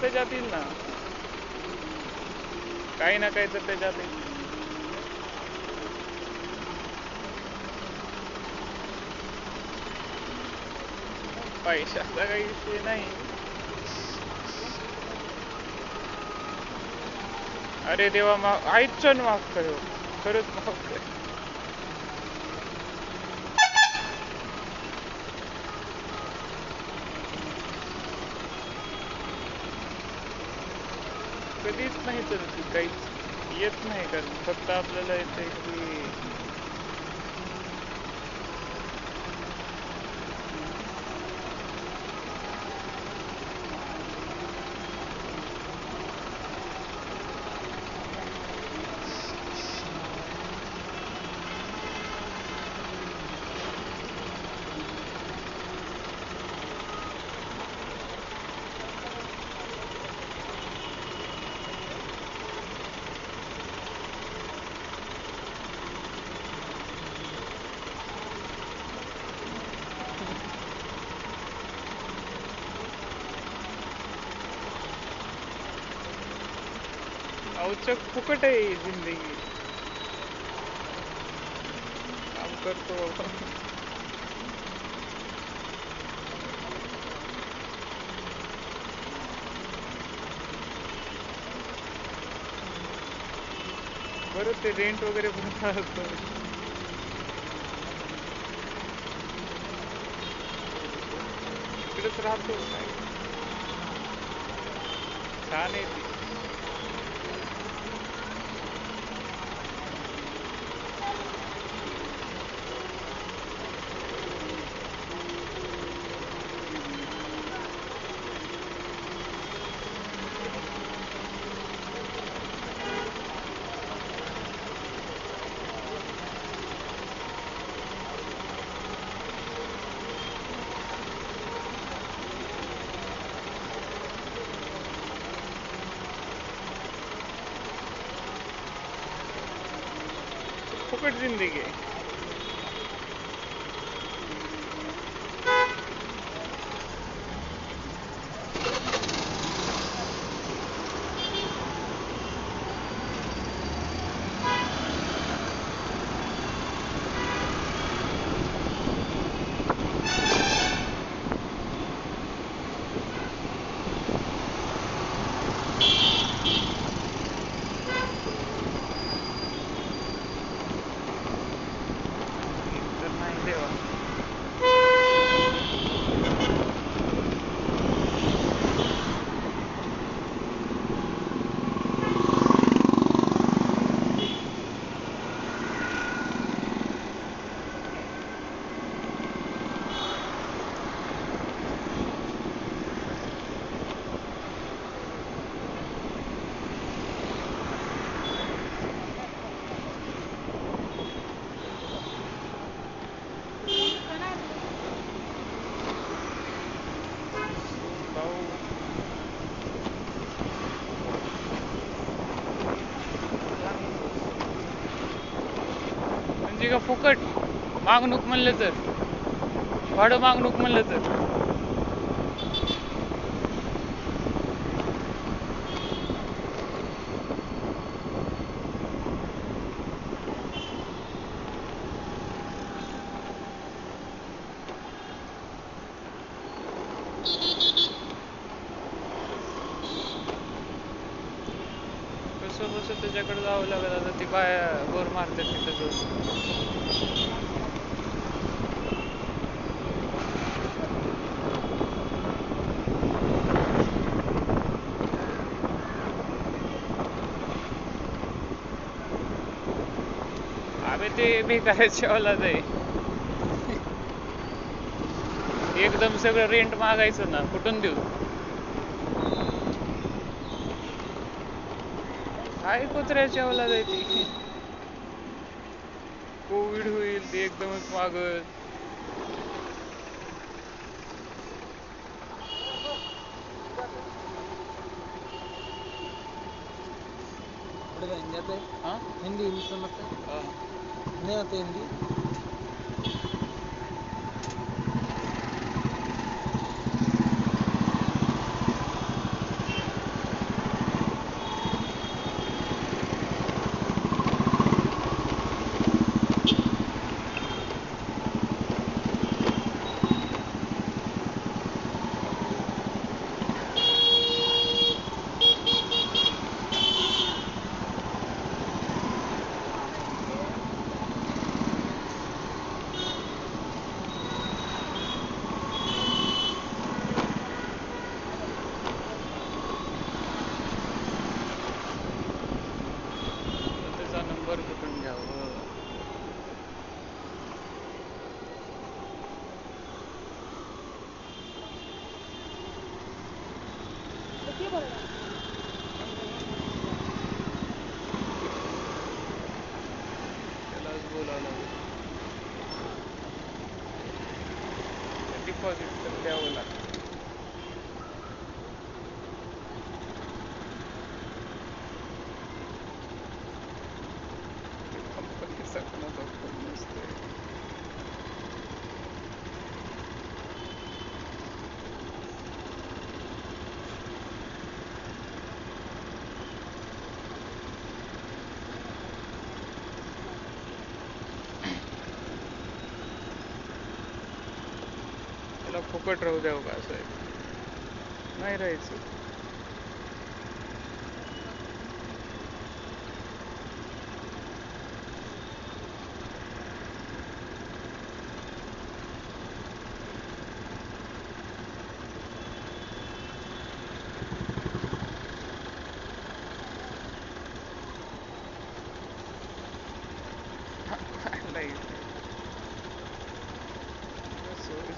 त्याच्यात ना. काही ना काही तर त्याच्यात पैशाचा काही विषय नाही. अरे देवा माफ़ आईचं माफ़ कर. खरंच माफ़ कर. नाही काहीच येत नाही कारण फक्त आपल्याला येते की अवचक फुकट आहे ज़िंदगी। काम करतो बरं ते रेंट वगैरे भरता असतं. इकडेच राहतो. छान आहे ती. फुकट ज़िंदगी। का फुकट? मागणूक म्हणलं तर. भाडं मागणूक म्हणलं तर. असं त्याच्याकडे जावं लागत आता ती बाया बोर मारतात तिथं जाऊन. ते भिकाऱ्याच्या औलाद आहे एकदम सगळं रेंट मागायचं ना कुठून देऊ? काय कुत्र्याची औलाद आहे कोविड होईल ते एकदमच हिंदी आते हिंदी हिंदी समझते हैं? नहीं आते हिंदी? डिपॉझिट तर द्यावं फुकट राहू द्यावं का असं आहे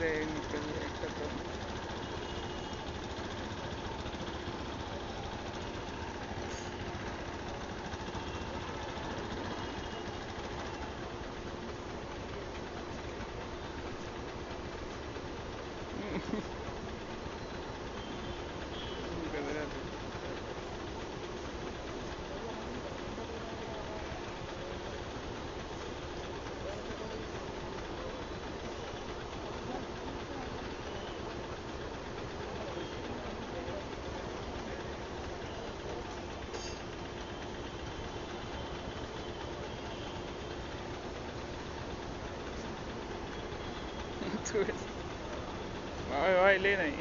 सो जाए निकल जाए खत्म निकल रहा था वाय ले नाही।